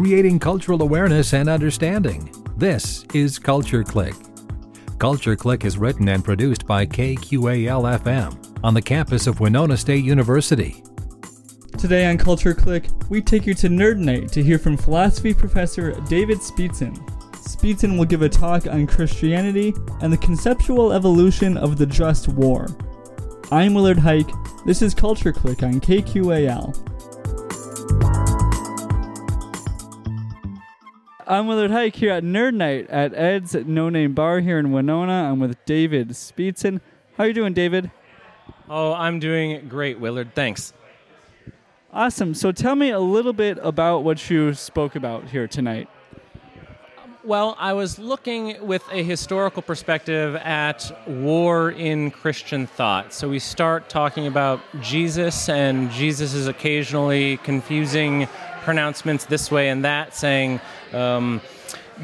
creating cultural awareness and understanding. This is Culture Click. Culture Click is written and produced by KQAL FM on the campus of Winona State University. Today on Culture Click, we take you to Nerd Night to hear from philosophy professor David Speetzen. Speetzen will give a talk on Christianity and the conceptual evolution of the just war. I'm Willard Hike. This is Culture Click on KQAL. I'm Willard Hike here at Nerd Night at Ed's No Name Bar here in Winona. I'm with David Speetzen. How are you doing, David? Oh, I'm doing great, Willard. Thanks. Awesome. So tell me a little bit about what you spoke about here tonight. Well, I was looking with a historical perspective at war in Christian thought. So we start talking about Jesus and Jesus' is occasionally confusing pronouncements this way and that, saying, um,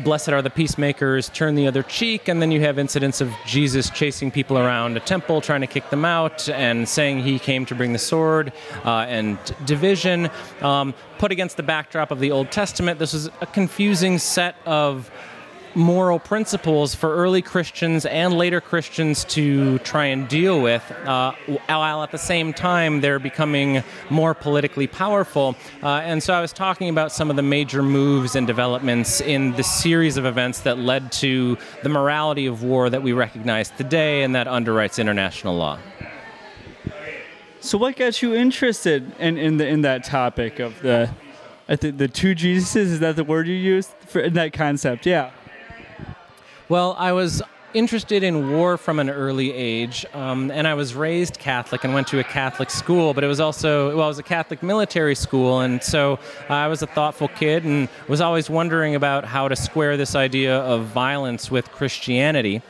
Blessed are the peacemakers, turn the other cheek. And then you have incidents of Jesus chasing people around a temple, trying to kick them out, and saying he came to bring the sword uh, and division. Um, put against the backdrop of the Old Testament, this was a confusing set of moral principles for early Christians and later Christians to try and deal with, uh, while at the same time they're becoming more politically powerful. Uh, and so I was talking about some of the major moves and developments in the series of events that led to the morality of war that we recognize today and that underwrites international law. So, what got you interested in, in, the, in that topic of the, think the two Jesuses? Is that the word you used for that concept? Yeah. Well, I was interested in war from an early age, um, and I was raised Catholic and went to a Catholic school, but it was also, well, it was a Catholic military school, and so I was a thoughtful kid and was always wondering about how to square this idea of violence with Christianity.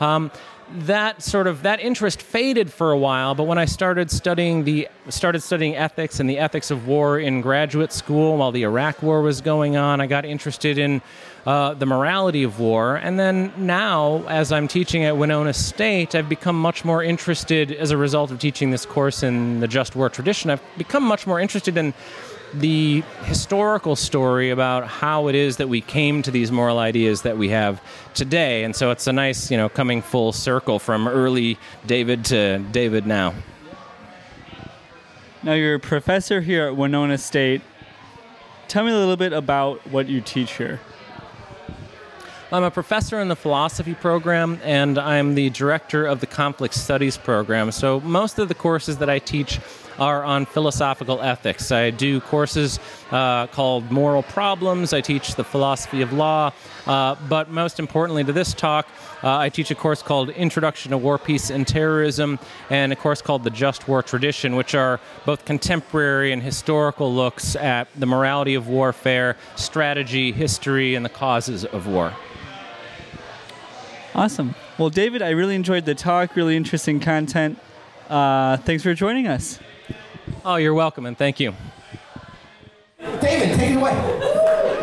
Um, that sort of that interest faded for a while but when i started studying the started studying ethics and the ethics of war in graduate school while the iraq war was going on i got interested in uh, the morality of war. And then now, as I'm teaching at Winona State, I've become much more interested as a result of teaching this course in the just war tradition. I've become much more interested in the historical story about how it is that we came to these moral ideas that we have today. And so it's a nice, you know, coming full circle from early David to David now. Now, you're a professor here at Winona State. Tell me a little bit about what you teach here. I'm a professor in the philosophy program, and I'm the director of the conflict studies program. So most of the courses that I teach are on philosophical ethics. I do courses uh, called Moral Problems. I teach the philosophy of law. Uh, but most importantly to this talk, uh, I teach a course called Introduction to War, Peace, and Terrorism, and a course called The Just War Tradition, which are both contemporary and historical looks at the morality of warfare, strategy, history, and the causes of war. Awesome. Well, David, I really enjoyed the talk. Really interesting content. Uh, thanks for joining us. Oh, you're welcome, and thank you. David, take it away.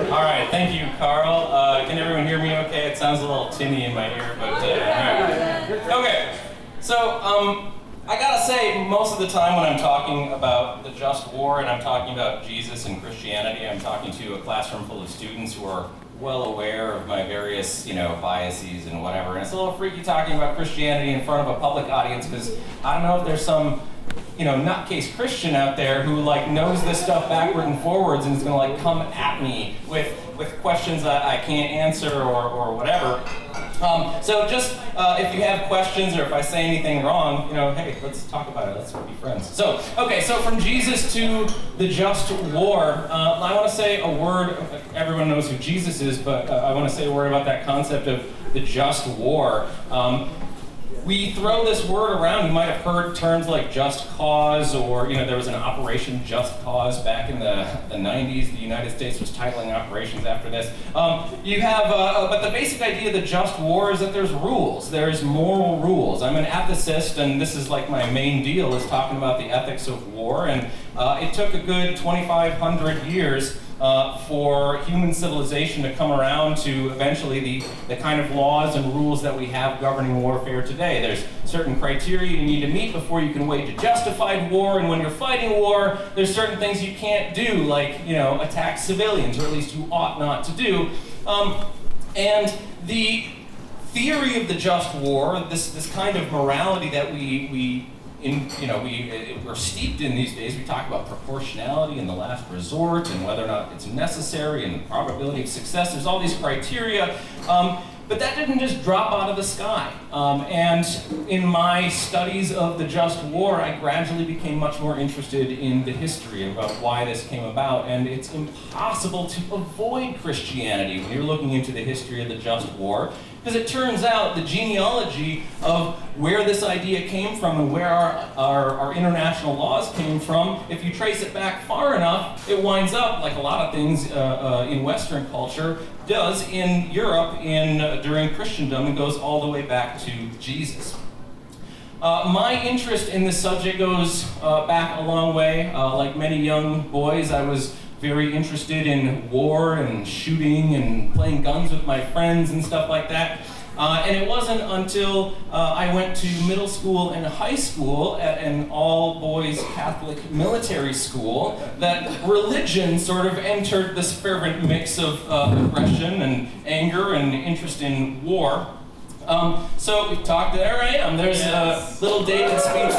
All right, thank you, Carl. Uh, can everyone hear me okay? It sounds a little tinny in my ear, but uh, okay. So, um, I gotta say, most of the time when I'm talking about the just war and I'm talking about Jesus and Christianity, I'm talking to a classroom full of students who are well aware of my various, you know, biases and whatever. And it's a little freaky talking about Christianity in front of a public audience because I don't know if there's some, you know, nutcase Christian out there who like knows this stuff backward and forwards and is gonna like come at me with with questions that I can't answer or, or whatever. Um, so just uh, if you have questions or if I say anything wrong, you know, hey, let's talk about it. Let's be friends. So, okay, so from Jesus to the just war, uh, I want to say a word. Everyone knows who Jesus is, but uh, I want to say a word about that concept of the just war. Um, we throw this word around. You might have heard terms like just cause, or you know, there was an Operation Just Cause back in the, the 90s. The United States was titling operations after this. Um, you have, uh, uh, but the basic idea of the just war is that there's rules. There's moral rules. I'm an ethicist, and this is like my main deal is talking about the ethics of war. And uh, it took a good 2,500 years uh, for human civilization to come around to eventually the, the kind of laws and rules that we have governing warfare today. There's certain criteria you need to meet before you can wage a justified war, and when you're fighting war, there's certain things you can't do, like, you know, attack civilians, or at least you ought not to do. Um, and the theory of the just war, this, this kind of morality that we, we in, you know, we, we're steeped in these days. We talk about proportionality and the last resort and whether or not it's necessary and the probability of success. There's all these criteria. Um, but that didn't just drop out of the sky. Um, and in my studies of the just war, I gradually became much more interested in the history about why this came about. And it's impossible to avoid Christianity when you're looking into the history of the just war because it turns out the genealogy of where this idea came from and where our, our, our, international laws came from, if you trace it back far enough, it winds up, like a lot of things uh, uh, in Western culture, does in Europe in, uh, during Christendom and goes all the way back to Jesus. Uh, my interest in this subject goes uh, back a long way. Uh, like many young boys, I was very interested in war and shooting and playing guns with my friends and stuff like that. Uh, and it wasn't until uh, I went to middle school and high school at an all boys Catholic military school that religion sort of entered this fervent mix of uh, aggression and anger and interest in war. Um, so we talked. There I am. There's yes. little David Speetzen.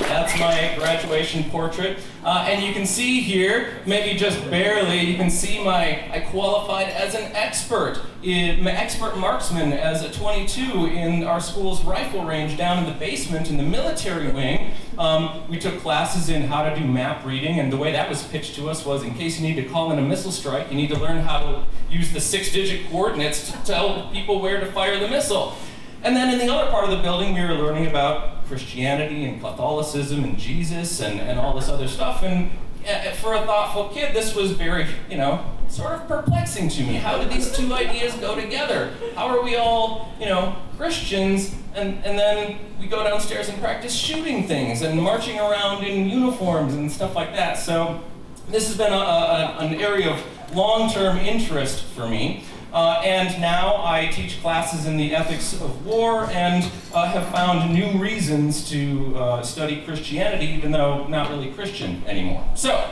That's my graduation portrait. Uh, and you can see here, maybe just barely, you can see my, I qualified as an expert, in, expert marksman as a 22 in our school's rifle range down in the basement in the military wing. Um, we took classes in how to do map reading, and the way that was pitched to us was in case you need to call in a missile strike, you need to learn how to use the six digit coordinates to tell people where to fire the missile. And then in the other part of the building, we were learning about Christianity and Catholicism and Jesus and, and all this other stuff. And eh, for a thoughtful kid, this was very, you know, sort of perplexing to me. How did these two ideas go together? How are we all, you know, Christians, and, and then we go downstairs and practice shooting things and marching around in uniforms and stuff like that? So this has been a, a, an area of long-term interest for me. Uh, and now I teach classes in the ethics of war and uh, have found new reasons to uh, study Christianity, even though not really Christian anymore. So,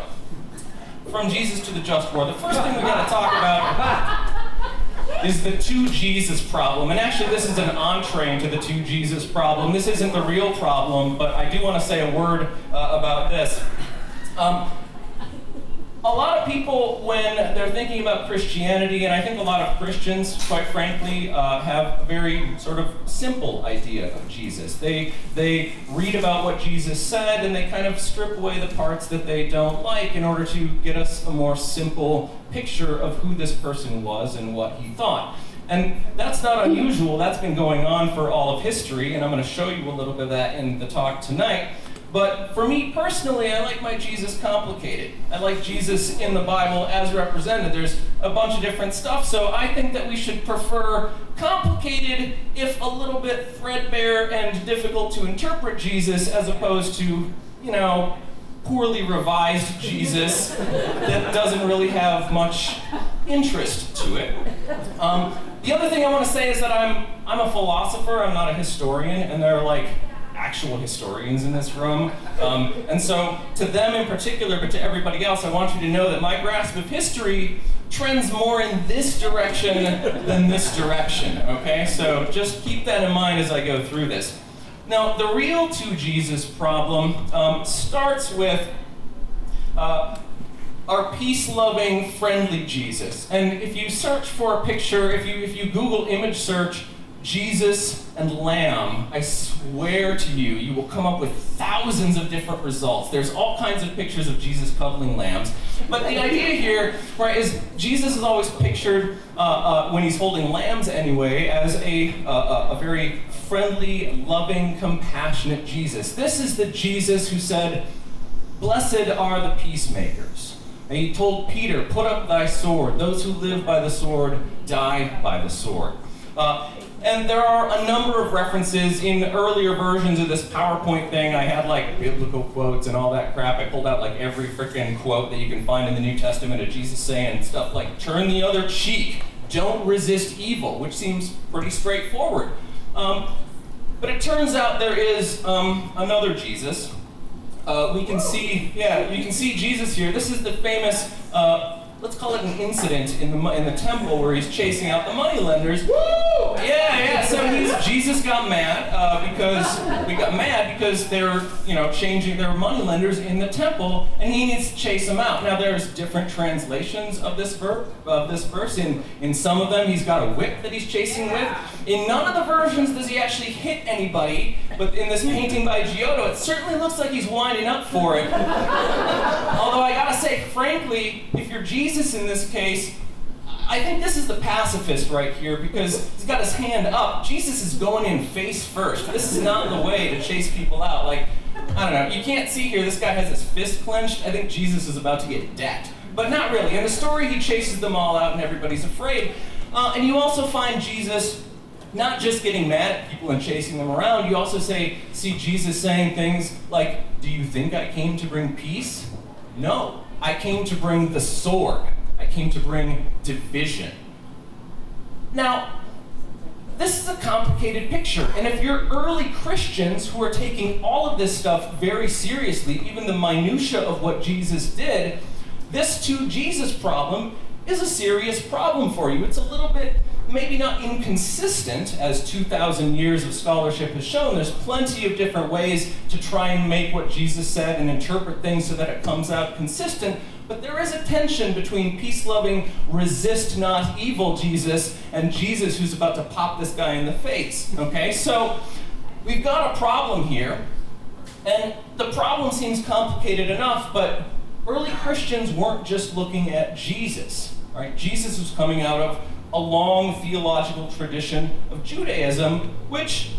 from Jesus to the just war, the first thing we got to talk about is the two Jesus problem. And actually, this is an entree into the two Jesus problem. This isn't the real problem, but I do want to say a word uh, about this. Um, a lot of people, when they're thinking about Christianity, and I think a lot of Christians, quite frankly, uh, have a very sort of simple idea of Jesus. They, they read about what Jesus said and they kind of strip away the parts that they don't like in order to get us a more simple picture of who this person was and what he thought. And that's not unusual, that's been going on for all of history, and I'm going to show you a little bit of that in the talk tonight. But for me personally, I like my Jesus complicated. I like Jesus in the Bible as represented. There's a bunch of different stuff, so I think that we should prefer complicated, if a little bit threadbare and difficult to interpret Jesus, as opposed to, you know, poorly revised Jesus that doesn't really have much interest to it. Um, the other thing I want to say is that I'm I'm a philosopher. I'm not a historian, and there are like actual historians in this room. Um, and so, to them in particular, but to everybody else, I want you to know that my grasp of history trends more in this direction than this direction, okay? So, just keep that in mind as I go through this. Now, the real two Jesus problem um, starts with uh, our peace-loving, friendly Jesus. And if you search for a picture, if you if you Google image search Jesus and lamb, I swear to you, you will come up with thousands of different results. There's all kinds of pictures of Jesus cuddling lambs. But the idea here, right, is Jesus is always pictured, uh, uh, when he's holding lambs anyway, as a, uh, a very friendly, loving, compassionate Jesus. This is the Jesus who said, Blessed are the peacemakers. And he told Peter, Put up thy sword. Those who live by the sword die by the sword. Uh, and there are a number of references in earlier versions of this PowerPoint thing. I had like biblical quotes and all that crap. I pulled out like every freaking quote that you can find in the New Testament of Jesus saying stuff like, turn the other cheek, don't resist evil, which seems pretty straightforward. Um, but it turns out there is um, another Jesus. Uh, we can see, yeah, you can see Jesus here. This is the famous uh, let's call it an incident in the in the temple where he's chasing out the moneylenders. Woo! Yeah, yeah. So he's, Jesus got mad uh, because we got mad because they're you know changing their money lenders in the temple, and he needs to chase them out. Now there's different translations of this verse. Of this verse, in in some of them he's got a whip that he's chasing with. In none of the versions does he actually hit anybody, but in this painting by Giotto, it certainly looks like he's winding up for it. Although I gotta say, frankly, if you're Jesus in this case, I think this is the pacifist right here because he's got his hand up. Jesus is going in face first. This is not the way to chase people out. Like, I don't know, you can't see here, this guy has his fist clenched. I think Jesus is about to get decked. But not really. In the story, he chases them all out and everybody's afraid. Uh, and you also find Jesus not just getting mad at people and chasing them around, you also say, see Jesus saying things like, Do you think I came to bring peace? No, I came to bring the sword. I came to bring division. Now, this is a complicated picture. And if you're early Christians who are taking all of this stuff very seriously, even the minutiae of what Jesus did, this two Jesus problem is a serious problem for you. It's a little bit maybe not inconsistent, as 2,000 years of scholarship has shown. There's plenty of different ways to try and make what Jesus said and interpret things so that it comes out consistent. But there is a tension between peace loving, resist not evil Jesus and Jesus who's about to pop this guy in the face. Okay? So we've got a problem here. And the problem seems complicated enough, but early Christians weren't just looking at Jesus. Right? Jesus was coming out of a long theological tradition of Judaism, which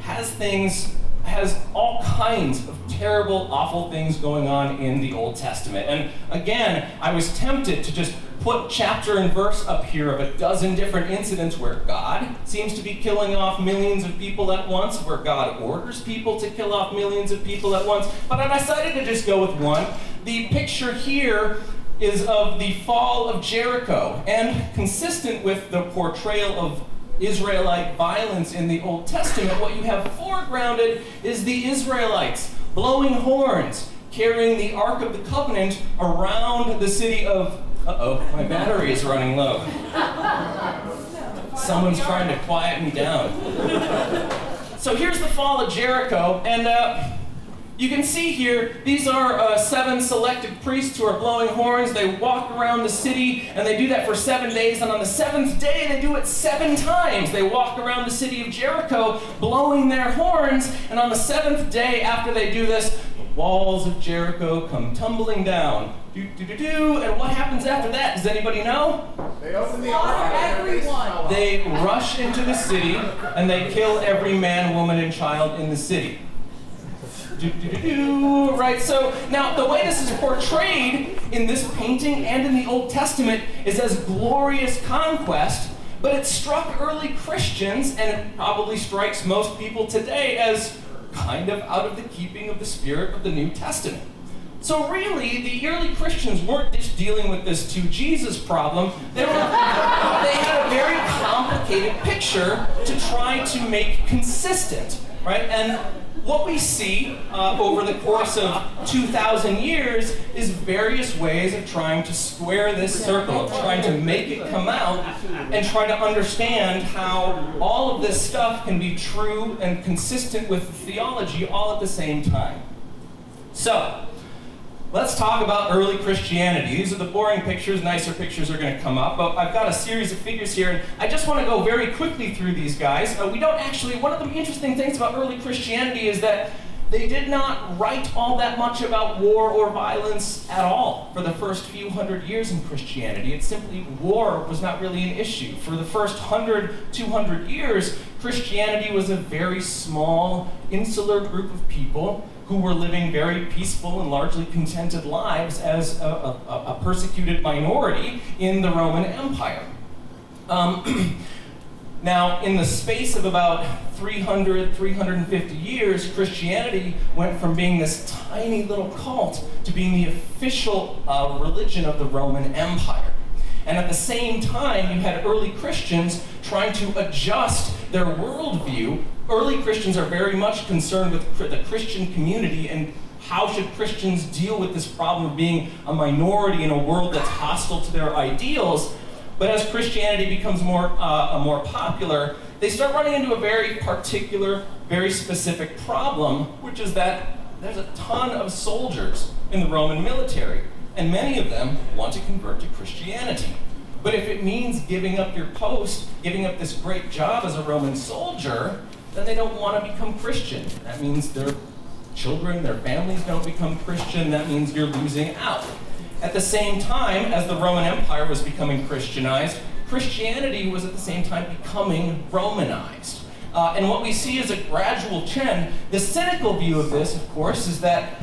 has things, has all kinds of terrible, awful things going on in the Old Testament. And again, I was tempted to just put chapter and verse up here of a dozen different incidents where God seems to be killing off millions of people at once, where God orders people to kill off millions of people at once. But I decided to just go with one. The picture here is of the fall of Jericho. And consistent with the portrayal of Israelite violence in the Old Testament, what you have foregrounded is the Israelites blowing horns, carrying the Ark of the Covenant around the city of. Uh oh, my battery is running low. Someone's trying to quiet me down. So here's the fall of Jericho, and uh, you can see here, these are uh, seven selected priests who are blowing horns. They walk around the city and they do that for seven days. And on the seventh day, they do it seven times. They walk around the city of Jericho blowing their horns. And on the seventh day, after they do this, the walls of Jericho come tumbling down. Do, do, do, do. And what happens after that? Does anybody know? They open the everyone. They rush into the city and they kill every man, woman, and child in the city. Right, so now the way this is portrayed in this painting and in the Old Testament is as glorious conquest, but it struck early Christians, and it probably strikes most people today as kind of out of the keeping of the spirit of the New Testament. So really, the early Christians weren't just dealing with this two Jesus problem. They, were, they had a very complicated picture to try to make consistent, right? And what we see uh, over the course of 2,000 years is various ways of trying to square this circle, of trying to make it come out, and try to understand how all of this stuff can be true and consistent with theology all at the same time. So, Let's talk about early Christianity. These are the boring pictures, nicer pictures are going to come up, but I've got a series of figures here, and I just want to go very quickly through these guys. Uh, we don't actually, one of the interesting things about early Christianity is that they did not write all that much about war or violence at all for the first few hundred years in Christianity. It's simply war was not really an issue. For the first 100, 200 years, Christianity was a very small, insular group of people who were living very peaceful and largely contented lives as a, a, a persecuted minority in the Roman Empire. Um, Now, in the space of about 300, 350 years, Christianity went from being this tiny little cult to being the official uh, religion of the Roman Empire. And at the same time, you had early Christians trying to adjust their worldview. Early Christians are very much concerned with the Christian community and how should Christians deal with this problem of being a minority in a world that's hostile to their ideals. But as Christianity becomes more, uh, more popular, they start running into a very particular, very specific problem, which is that there's a ton of soldiers in the Roman military, and many of them want to convert to Christianity. But if it means giving up your post, giving up this great job as a Roman soldier, then they don't want to become Christian. That means their children, their families don't become Christian. That means you're losing out. At the same time, as the Roman Empire was becoming Christianized, Christianity was at the same time becoming Romanized. Uh, and what we see is a gradual trend. The cynical view of this, of course, is that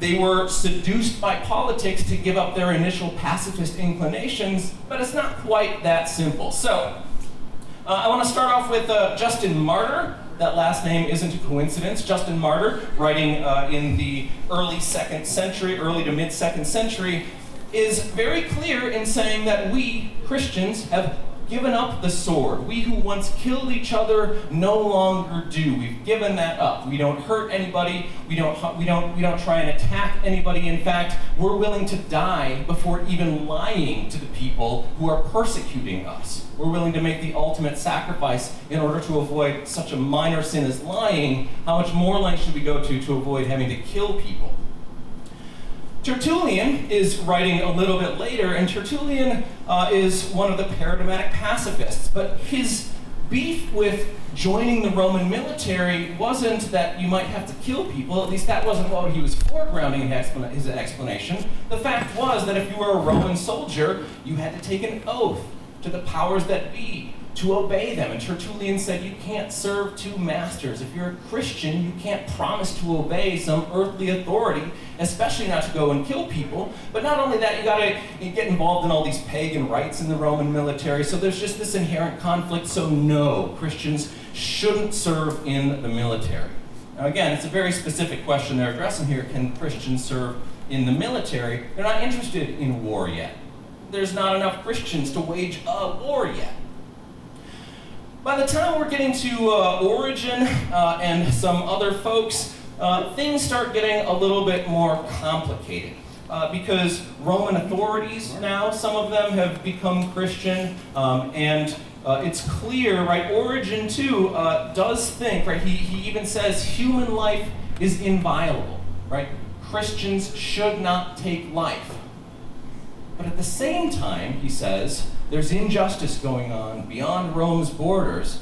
they were seduced by politics to give up their initial pacifist inclinations, but it's not quite that simple. So, uh, I want to start off with uh, Justin Martyr. That last name isn't a coincidence. Justin Martyr, writing uh, in the early second century, early to mid second century, is very clear in saying that we, Christians, have given up the sword. We who once killed each other no longer do. We've given that up. We don't hurt anybody. We don't we don't we don't try and attack anybody. In fact, we're willing to die before even lying to the people who are persecuting us. We're willing to make the ultimate sacrifice in order to avoid such a minor sin as lying. How much more length should we go to to avoid having to kill people? Tertullian is writing a little bit later, and Tertullian uh, is one of the paradigmatic pacifists. But his beef with joining the Roman military wasn't that you might have to kill people, at least that wasn't what he was foregrounding in his explanation. The fact was that if you were a Roman soldier, you had to take an oath to the powers that be to obey them. And Tertullian said you can't serve two masters. If you're a Christian, you can't promise to obey some earthly authority, especially not to go and kill people. But not only that, you got to get involved in all these pagan rites in the Roman military. So there's just this inherent conflict. So no, Christians shouldn't serve in the military. Now again, it's a very specific question they're addressing here. Can Christians serve in the military? They're not interested in war yet. There's not enough Christians to wage a war yet. By the time we're getting to uh, Origen uh, and some other folks, uh, things start getting a little bit more complicated. Uh, because Roman authorities now, some of them have become Christian, um, and uh, it's clear, right? Origen, too, uh, does think, right? He, he even says human life is inviolable, right? Christians should not take life. But at the same time, he says, there's injustice going on beyond Rome's borders.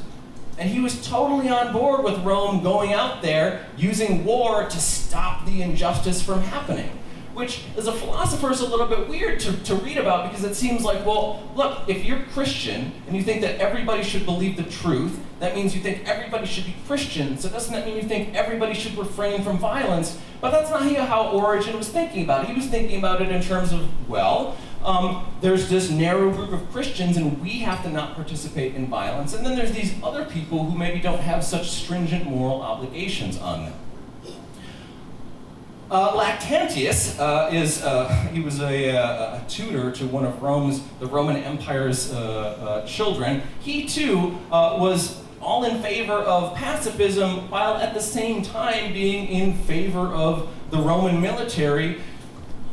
And he was totally on board with Rome going out there using war to stop the injustice from happening. Which, as a philosopher, is a little bit weird to, to read about because it seems like, well, look, if you're Christian and you think that everybody should believe the truth, that means you think everybody should be Christian. So doesn't that mean you think everybody should refrain from violence? But that's not how Origen was thinking about it. He was thinking about it in terms of, well, um, there's this narrow group of Christians and we have to not participate in violence. And then there's these other people who maybe don't have such stringent moral obligations on them. Uh, Lactantius uh, is uh, he was a, uh, a, tutor to one of Rome's the Roman Empire's uh, uh, children. He too was all in favor of pacifism, while at the same time being in favor of the Roman military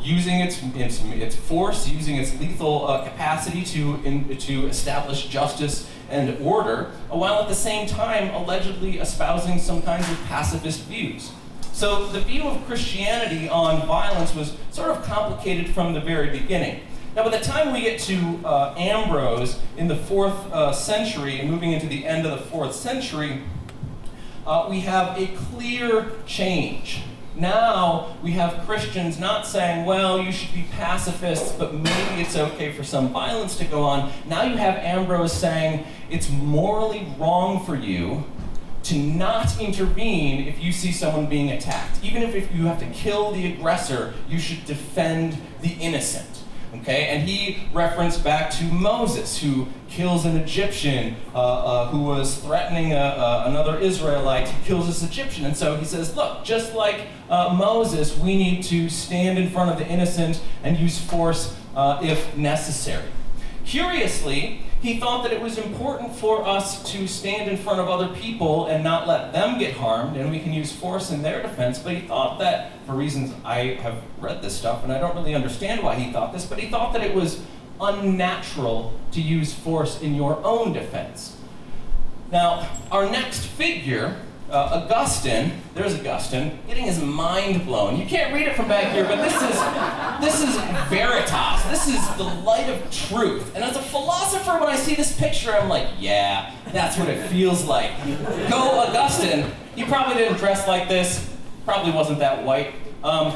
using its, its, its force, using its lethal uh, capacity to, in, to establish justice and order, while at the same time allegedly espousing some kinds of pacifist views. So the view of Christianity on violence was sort of complicated from the very beginning. Now, by the time we get to uh, Ambrose in the fourth uh, century, and moving into the end of the fourth century, uh, we have a clear change now we have Christians not saying, well, you should be pacifists, but maybe it's okay for some violence to go on. Now you have Ambrose saying it's morally wrong for you to not intervene if you see someone being attacked. Even if, if you have to kill the aggressor, you should defend the innocent. Okay, and he referenced back to Moses, who kills an Egyptian uh, uh, who was threatening a, a, another Israelite. He kills this Egyptian, and so he says, "Look, just like uh, Moses, we need to stand in front of the innocent and use force uh, if necessary." Curiously, he thought that it was important for us to stand in front of other people and not let them get harmed, and we can use force in their defense. But he thought that, for reasons I have read this stuff, and I don't really understand why he thought this, but he thought that it was unnatural to use force in your own defense. Now, our next figure uh, Augustine, there's Augustine, getting his mind blown. You can't read it from back here, but this is this is veritas. This is the light of truth. And as a philosopher, when I see this picture, I'm like, yeah, that's what it feels like. Go Augustine. He probably didn't dress like this. Probably wasn't that white. Um,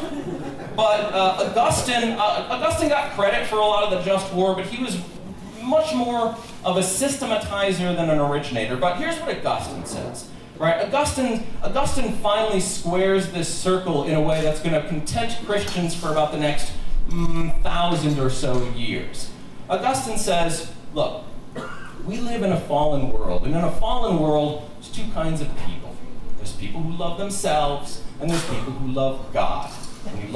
but uh, Augustine, uh, Augustine got credit for a lot of the just war, but he was much more of a systematizer than an originator. But here's what Augustine says. Right? Augustine, Augustine finally squares this circle in a way that's going to content Christians for about the next mm, thousand or so years. Augustine says, look, we live in a fallen world, and in a fallen world, there's two kinds of people. There's people who love themselves, and there's people who love God.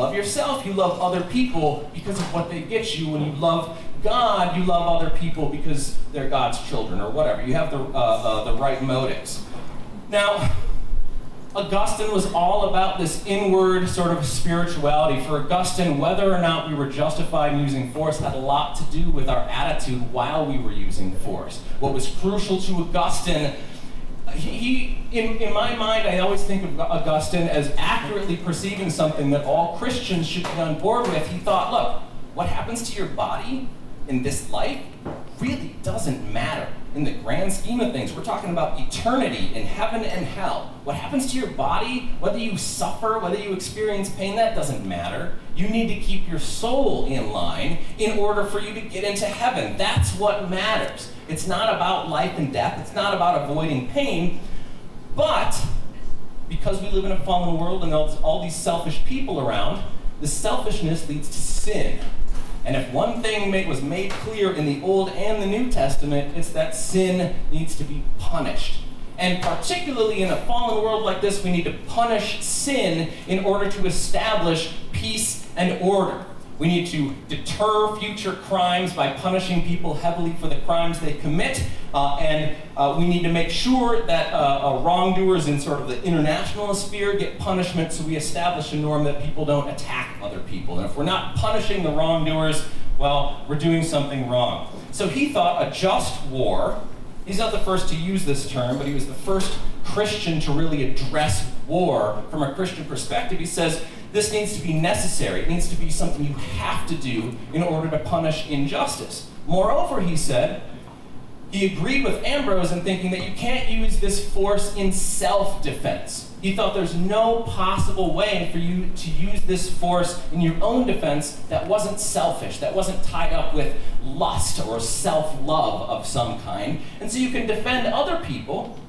Love yourself, you love other people because of what they get you. When you love God, you love other people because they're God's children or whatever. You have the, uh, uh, the right motives. Now, Augustine was all about this inward sort of spirituality. For Augustine, whether or not we were justified in using force had a lot to do with our attitude while we were using force. What was crucial to Augustine, he, in, in my mind, I always think of Augustine as accurately perceiving something that all Christians should be on board with. He thought, look, what happens to your body in this life really doesn't matter in the grand scheme of things. We're talking about eternity in heaven and hell. What happens to your body, whether you suffer, whether you experience pain, that doesn't matter. You need to keep your soul in line in order for you to get into heaven. That's what matters. It's not about life and death, it's not about avoiding pain, but because we live in a fallen world and there's all these selfish people around, the selfishness leads to sin. And if one thing was made clear in the Old and the New Testament, it's that sin needs to be punished. And particularly in a fallen world like this, we need to punish sin in order to establish peace and order. We need to deter future crimes by punishing people heavily for the crimes they commit. Uh, and uh, we need to make sure that uh, uh, wrongdoers in sort of the international sphere get punishment so we establish a norm that people don't attack other people. And if we're not punishing the wrongdoers, well, we're doing something wrong. So he thought a just war, he's not the first to use this term, but he was the first Christian to really address war from a Christian perspective. He says, this needs to be necessary. It needs to be something you have to do in order to punish injustice. Moreover, he said, he agreed with Ambrose in thinking that you can't use this force in self defense. He thought there's no possible way for you to use this force in your own defense that wasn't selfish, that wasn't tied up with lust or self love of some kind. And so you can defend other people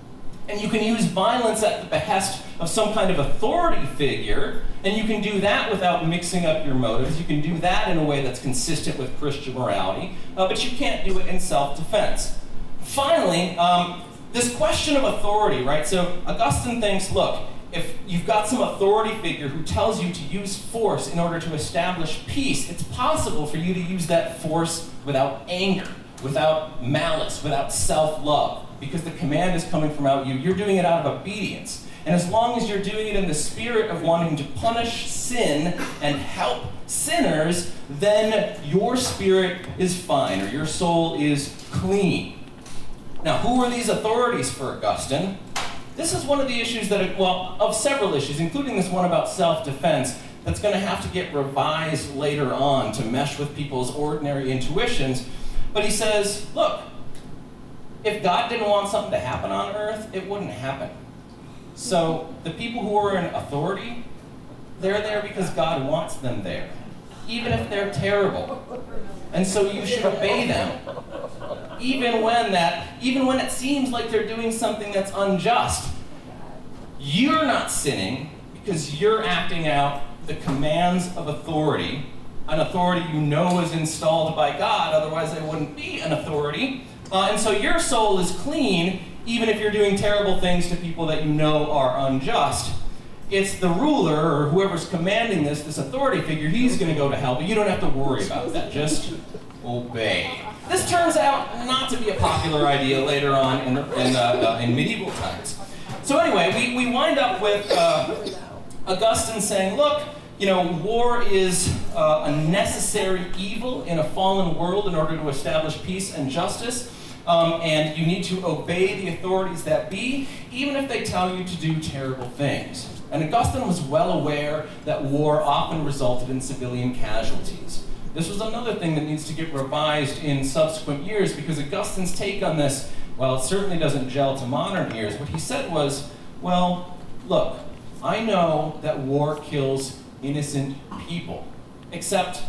and you can use violence at the behest of some kind of authority figure, and you can do that without mixing up your motives. You can do that in a way that's consistent with Christian morality, uh, but you can't do it in self defense. Finally, um, this question of authority, right? So Augustine thinks look, if you've got some authority figure who tells you to use force in order to establish peace, it's possible for you to use that force without anger, without malice, without self love because the command is coming from out you. You're doing it out of obedience. And as long as you're doing it in the spirit of wanting to punish sin and help sinners, then your spirit is fine or your soul is clean. Now, who are these authorities for Augustine? This is one of the issues that, well, of several issues, including this one about self defense, that's going to have to get revised later on to mesh with people's ordinary intuitions. But he says, look, if God didn't want something to happen on earth, it wouldn't happen. So the people who are in authority, they're there because God wants them there, even if they're terrible. And so you should obey them. Even when that even when it seems like they're doing something that's unjust. You're not sinning because you're acting out the commands of authority an authority you know is installed by God, otherwise, they wouldn't be an authority. Uh, and so your soul is clean, even if you're doing terrible things to people that you know are unjust. It's the ruler or whoever's commanding this, this authority figure, he's going to go to hell, but you don't have to worry about that. Just obey. This turns out not to be a popular idea later on in, in, uh, in medieval times. So, anyway, we, we wind up with uh, Augustine saying, look, you know, war is uh, a necessary evil in a fallen world in order to establish peace and justice. Um, and you need to obey the authorities that be, even if they tell you to do terrible things. And Augustine was well aware that war often resulted in civilian casualties. This was another thing that needs to get revised in subsequent years because Augustine's take on this, well, it certainly doesn't gel to modern ears. What he said was, well, look, I know that war kills innocent people, except,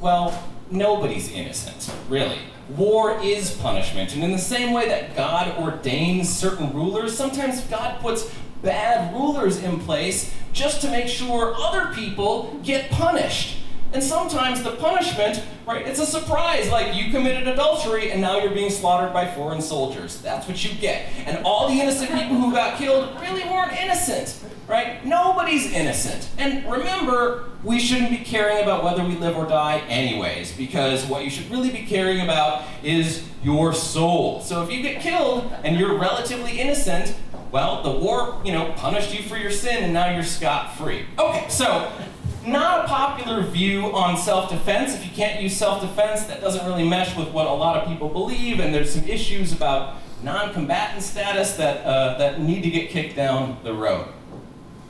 well, nobody's innocent, really. War is punishment, and in the same way that God ordains certain rulers, sometimes God puts bad rulers in place just to make sure other people get punished. And sometimes the punishment, right, it's a surprise. Like you committed adultery and now you're being slaughtered by foreign soldiers. That's what you get. And all the innocent people who got killed really weren't innocent, right? Nobody's innocent. And remember, we shouldn't be caring about whether we live or die anyways, because what you should really be caring about is your soul. So if you get killed and you're relatively innocent, well, the war, you know, punished you for your sin and now you're scot free. Okay, so not a popular view on self defense. If you can't use self defense, that doesn't really mesh with what a lot of people believe, and there's some issues about non combatant status that, uh, that need to get kicked down the road.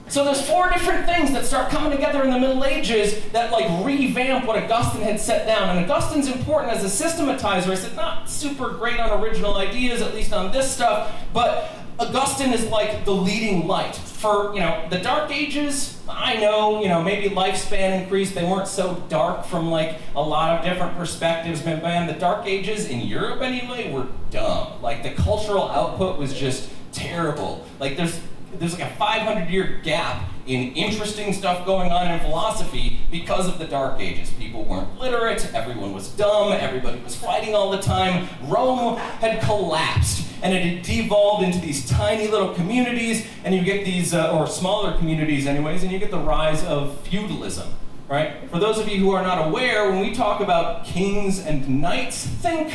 So there's four different things that start coming together in the Middle Ages that like revamp what Augustine had set down. And Augustine's important as a systematizer. Said not super great on original ideas, at least on this stuff, but Augustine is like the leading light. For, you know, the Dark Ages, I know, you know, maybe lifespan increased. They weren't so dark from like a lot of different perspectives. But man, the Dark Ages in Europe anyway were dumb. Like the cultural output was just terrible. Like there's there's like a 500 year gap in interesting stuff going on in philosophy because of the Dark Ages. People weren't literate, everyone was dumb, everybody was fighting all the time. Rome had collapsed and it had devolved into these tiny little communities, and you get these, uh, or smaller communities, anyways, and you get the rise of feudalism. Right? For those of you who are not aware, when we talk about kings and knights, think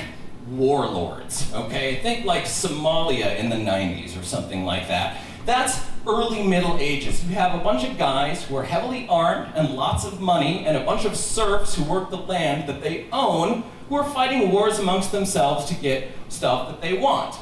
warlords, okay? Think like Somalia in the 90s or something like that. That's early Middle Ages. You have a bunch of guys who are heavily armed and lots of money, and a bunch of serfs who work the land that they own, who are fighting wars amongst themselves to get stuff that they want.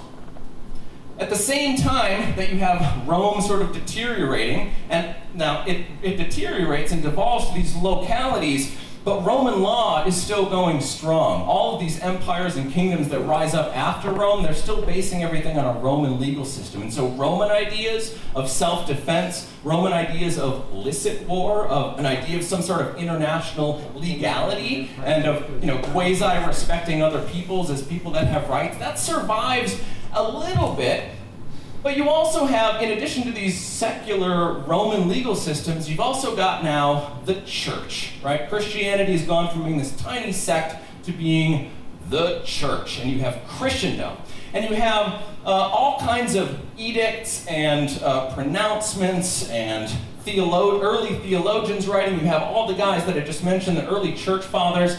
At the same time that you have Rome sort of deteriorating, and now it, it deteriorates and devolves to these localities, but Roman law is still going strong. All of these empires and kingdoms that rise up after Rome, they're still basing everything on a Roman legal system. And so Roman ideas of self-defense, Roman ideas of licit war, of an idea of some sort of international legality, and of you know quasi-respecting other peoples as people that have rights, that survives a little bit. But you also have, in addition to these secular Roman legal systems, you've also got now the church, right? Christianity has gone from being this tiny sect to being the church, and you have Christendom. And you have uh, all kinds of edicts and uh, pronouncements and theolo- early theologians writing. You have all the guys that I just mentioned, the early church fathers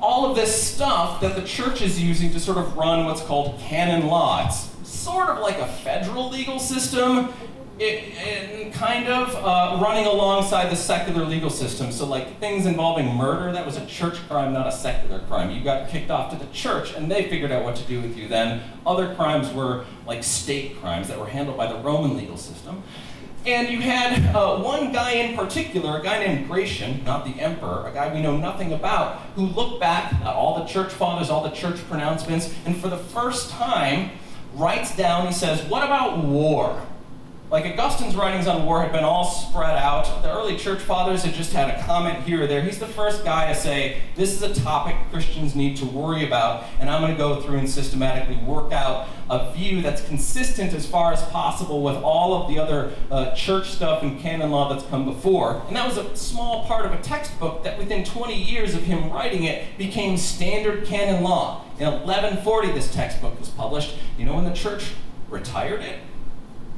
all of this stuff that the church is using to sort of run what's called canon law. It's sort of like a federal legal system, it, it kind of uh, running alongside the secular legal system. So, like things involving murder, that was a church crime, not a secular crime. You got kicked off to the church, and they figured out what to do with you then. Other crimes were like state crimes that were handled by the Roman legal system. And you had uh, one guy in particular, a guy named Gratian, not the emperor, a guy we know nothing about, who looked back at all the church fathers, all the church pronouncements, and for the first time writes down, he says, What about war? Like Augustine's writings on war had been all spread out. The early church fathers had just had a comment here or there. He's the first guy to say, This is a topic Christians need to worry about, and I'm going to go through and systematically work out a view that's consistent as far as possible with all of the other uh, church stuff and canon law that's come before. And that was a small part of a textbook that within 20 years of him writing it became standard canon law. In 1140, this textbook was published. You know when the church retired it?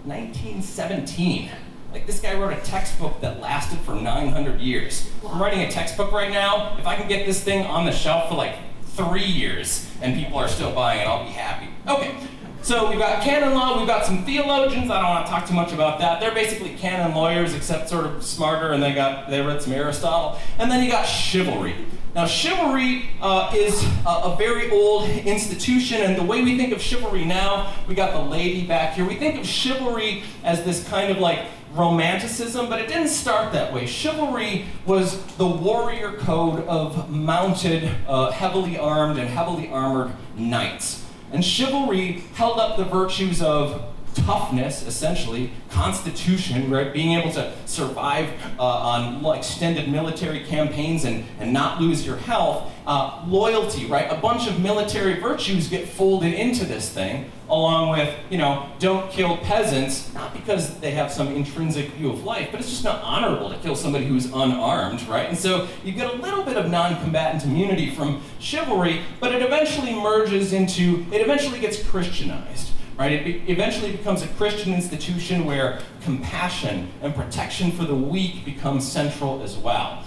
1917. Like this guy wrote a textbook that lasted for 900 years. I'm writing a textbook right now. If I can get this thing on the shelf for like three years and people are still buying it, I'll be happy. Okay, so we've got canon law, we've got some theologians. I don't want to talk too much about that. They're basically canon lawyers, except sort of smarter, and they got they read some Aristotle. And then you got chivalry. Now, chivalry uh, is a, a, very old institution, and the way we think of chivalry now, we got the lady back here. We think of chivalry as this kind of like romanticism, but it didn't start that way. Chivalry was the warrior code of mounted, uh, heavily armed, and heavily armored knights. And chivalry held up the virtues of toughness, essentially, constitution, right? Being able to survive uh, on extended military campaigns and, and not lose your health. Uh, loyalty, right? A bunch of military virtues get folded into this thing, along with, you know, don't kill peasants, not because they have some intrinsic view of life, but it's just not honorable to kill somebody who's unarmed, right? And so you get a little bit of non combatant immunity from chivalry, but it eventually merges into, it eventually gets Christianized right? It eventually becomes a Christian institution where compassion and protection for the weak becomes central as well.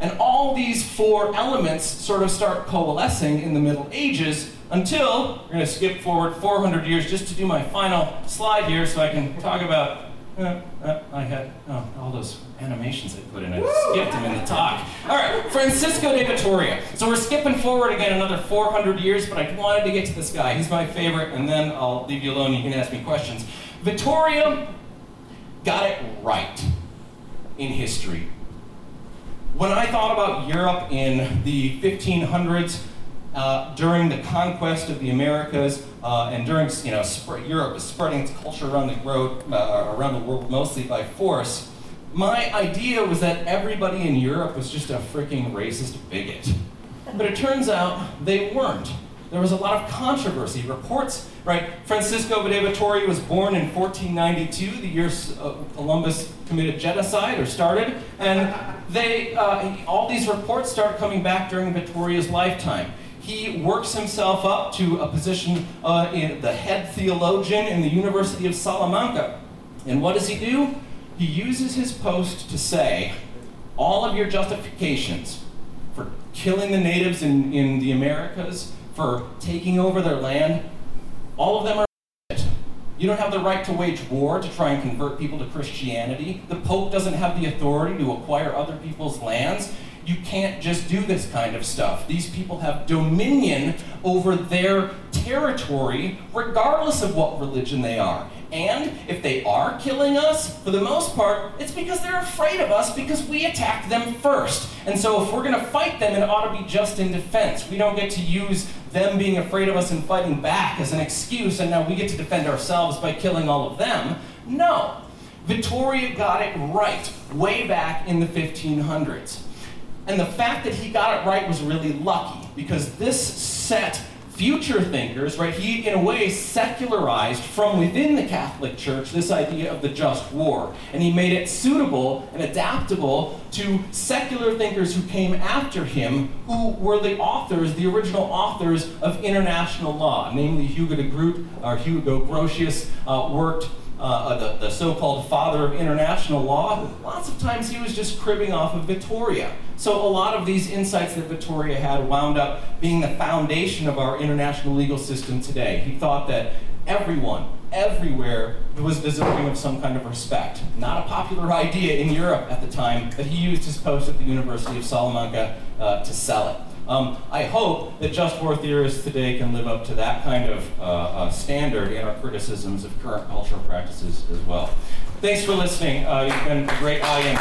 And all these four elements sort of start coalescing in the Middle Ages until, we're going to skip forward 400 years just to do my final slide here so I can talk about uh, uh, I had oh, all those animations I put in. I skipped them in the talk. All right, Francisco de Vitoria. So we're skipping forward again another 400 years, but I wanted to get to this guy. He's my favorite, and then I'll leave you alone. You can ask me questions. Vitoria got it right in history. When I thought about Europe in the 1500s, uh, during the conquest of the Americas uh, and during you know sp- Europe was spreading its culture around the, road, uh, around the world mostly by force. My idea was that everybody in Europe was just a freaking racist bigot, but it turns out they weren't. There was a lot of controversy. Reports, right? Francisco Vitoria was born in 1492, the year uh, Columbus committed genocide or started, and they uh, all these reports start coming back during Vitoria's lifetime he works himself up to a position uh, in the head theologian in the University of Salamanca. And what does he do? He uses his post to say, all of your justifications for killing the natives in, in the Americas, for taking over their land, all of them are you don't have the right to wage war to try and convert people to Christianity. The Pope doesn't have the authority to acquire other people's lands you can't just do this kind of stuff. These people have dominion over their territory, regardless of what religion they are. And if they are killing us, for the most part, it's because they're afraid of us because we attacked them first. And so if we're going to fight them, it ought to be just in defense. We don't get to use them being afraid of us and fighting back as an excuse, and now we get to defend ourselves by killing all of them. No. Vitoria got it right way back in the 1500s. And the fact that he got it right was really lucky because this set future thinkers, right, he in a way secularized from within the Catholic Church this idea of the just war. And he made it suitable and adaptable to secular thinkers who came after him, who were the authors, the original authors of international law, namely Hugo de Groot, or Hugo Grotius, uh, worked uh, the, the so called father of international law, lots of times he was just cribbing off of Vitoria. So a lot of these insights that Vitoria had wound up being the foundation of our international legal system today. He thought that everyone, everywhere, was deserving of some kind of respect. Not a popular idea in Europe at the time, but he used his post at the University of Salamanca uh, to sell it. Um, I hope that just war theorists today can live up to that kind of uh, uh, standard in our criticisms of current cultural practices as well. Thanks for listening. Uh, you've been a great audience.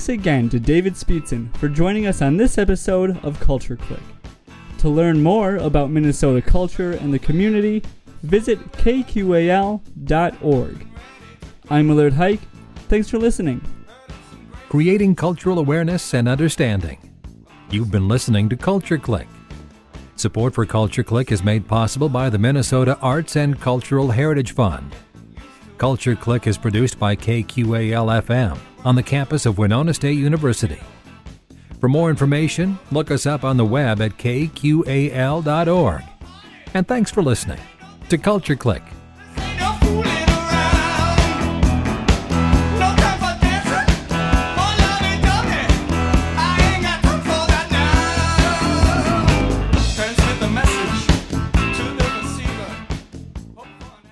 thanks again to David Speetzen for joining us on this episode of Culture Click. To learn more about Minnesota culture and the community, visit kqal.org. I'm Willard Hike. Thanks for listening. Creating cultural awareness and understanding. You've been listening to Culture Click. Support for Culture Click is made possible by the Minnesota Arts and Cultural Heritage Fund. Culture Click is produced by KQAL FM on the campus of Winona State University. For more information, look us up on the web at kqal.org. And thanks for listening to Culture Click. No fooling around. No time for dancing. More lovey-dovey. I ain't got time for that now. Transmit the message to the receiver. Hope for an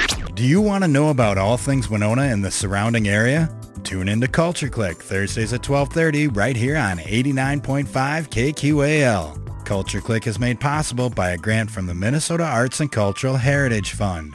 answer. Do you want to know about all things Winona and the surrounding area? Tune in to Culture Click Thursdays at 12:30 right here on 89.5 KQAL. Culture Click is made possible by a grant from the Minnesota Arts and Cultural Heritage Fund.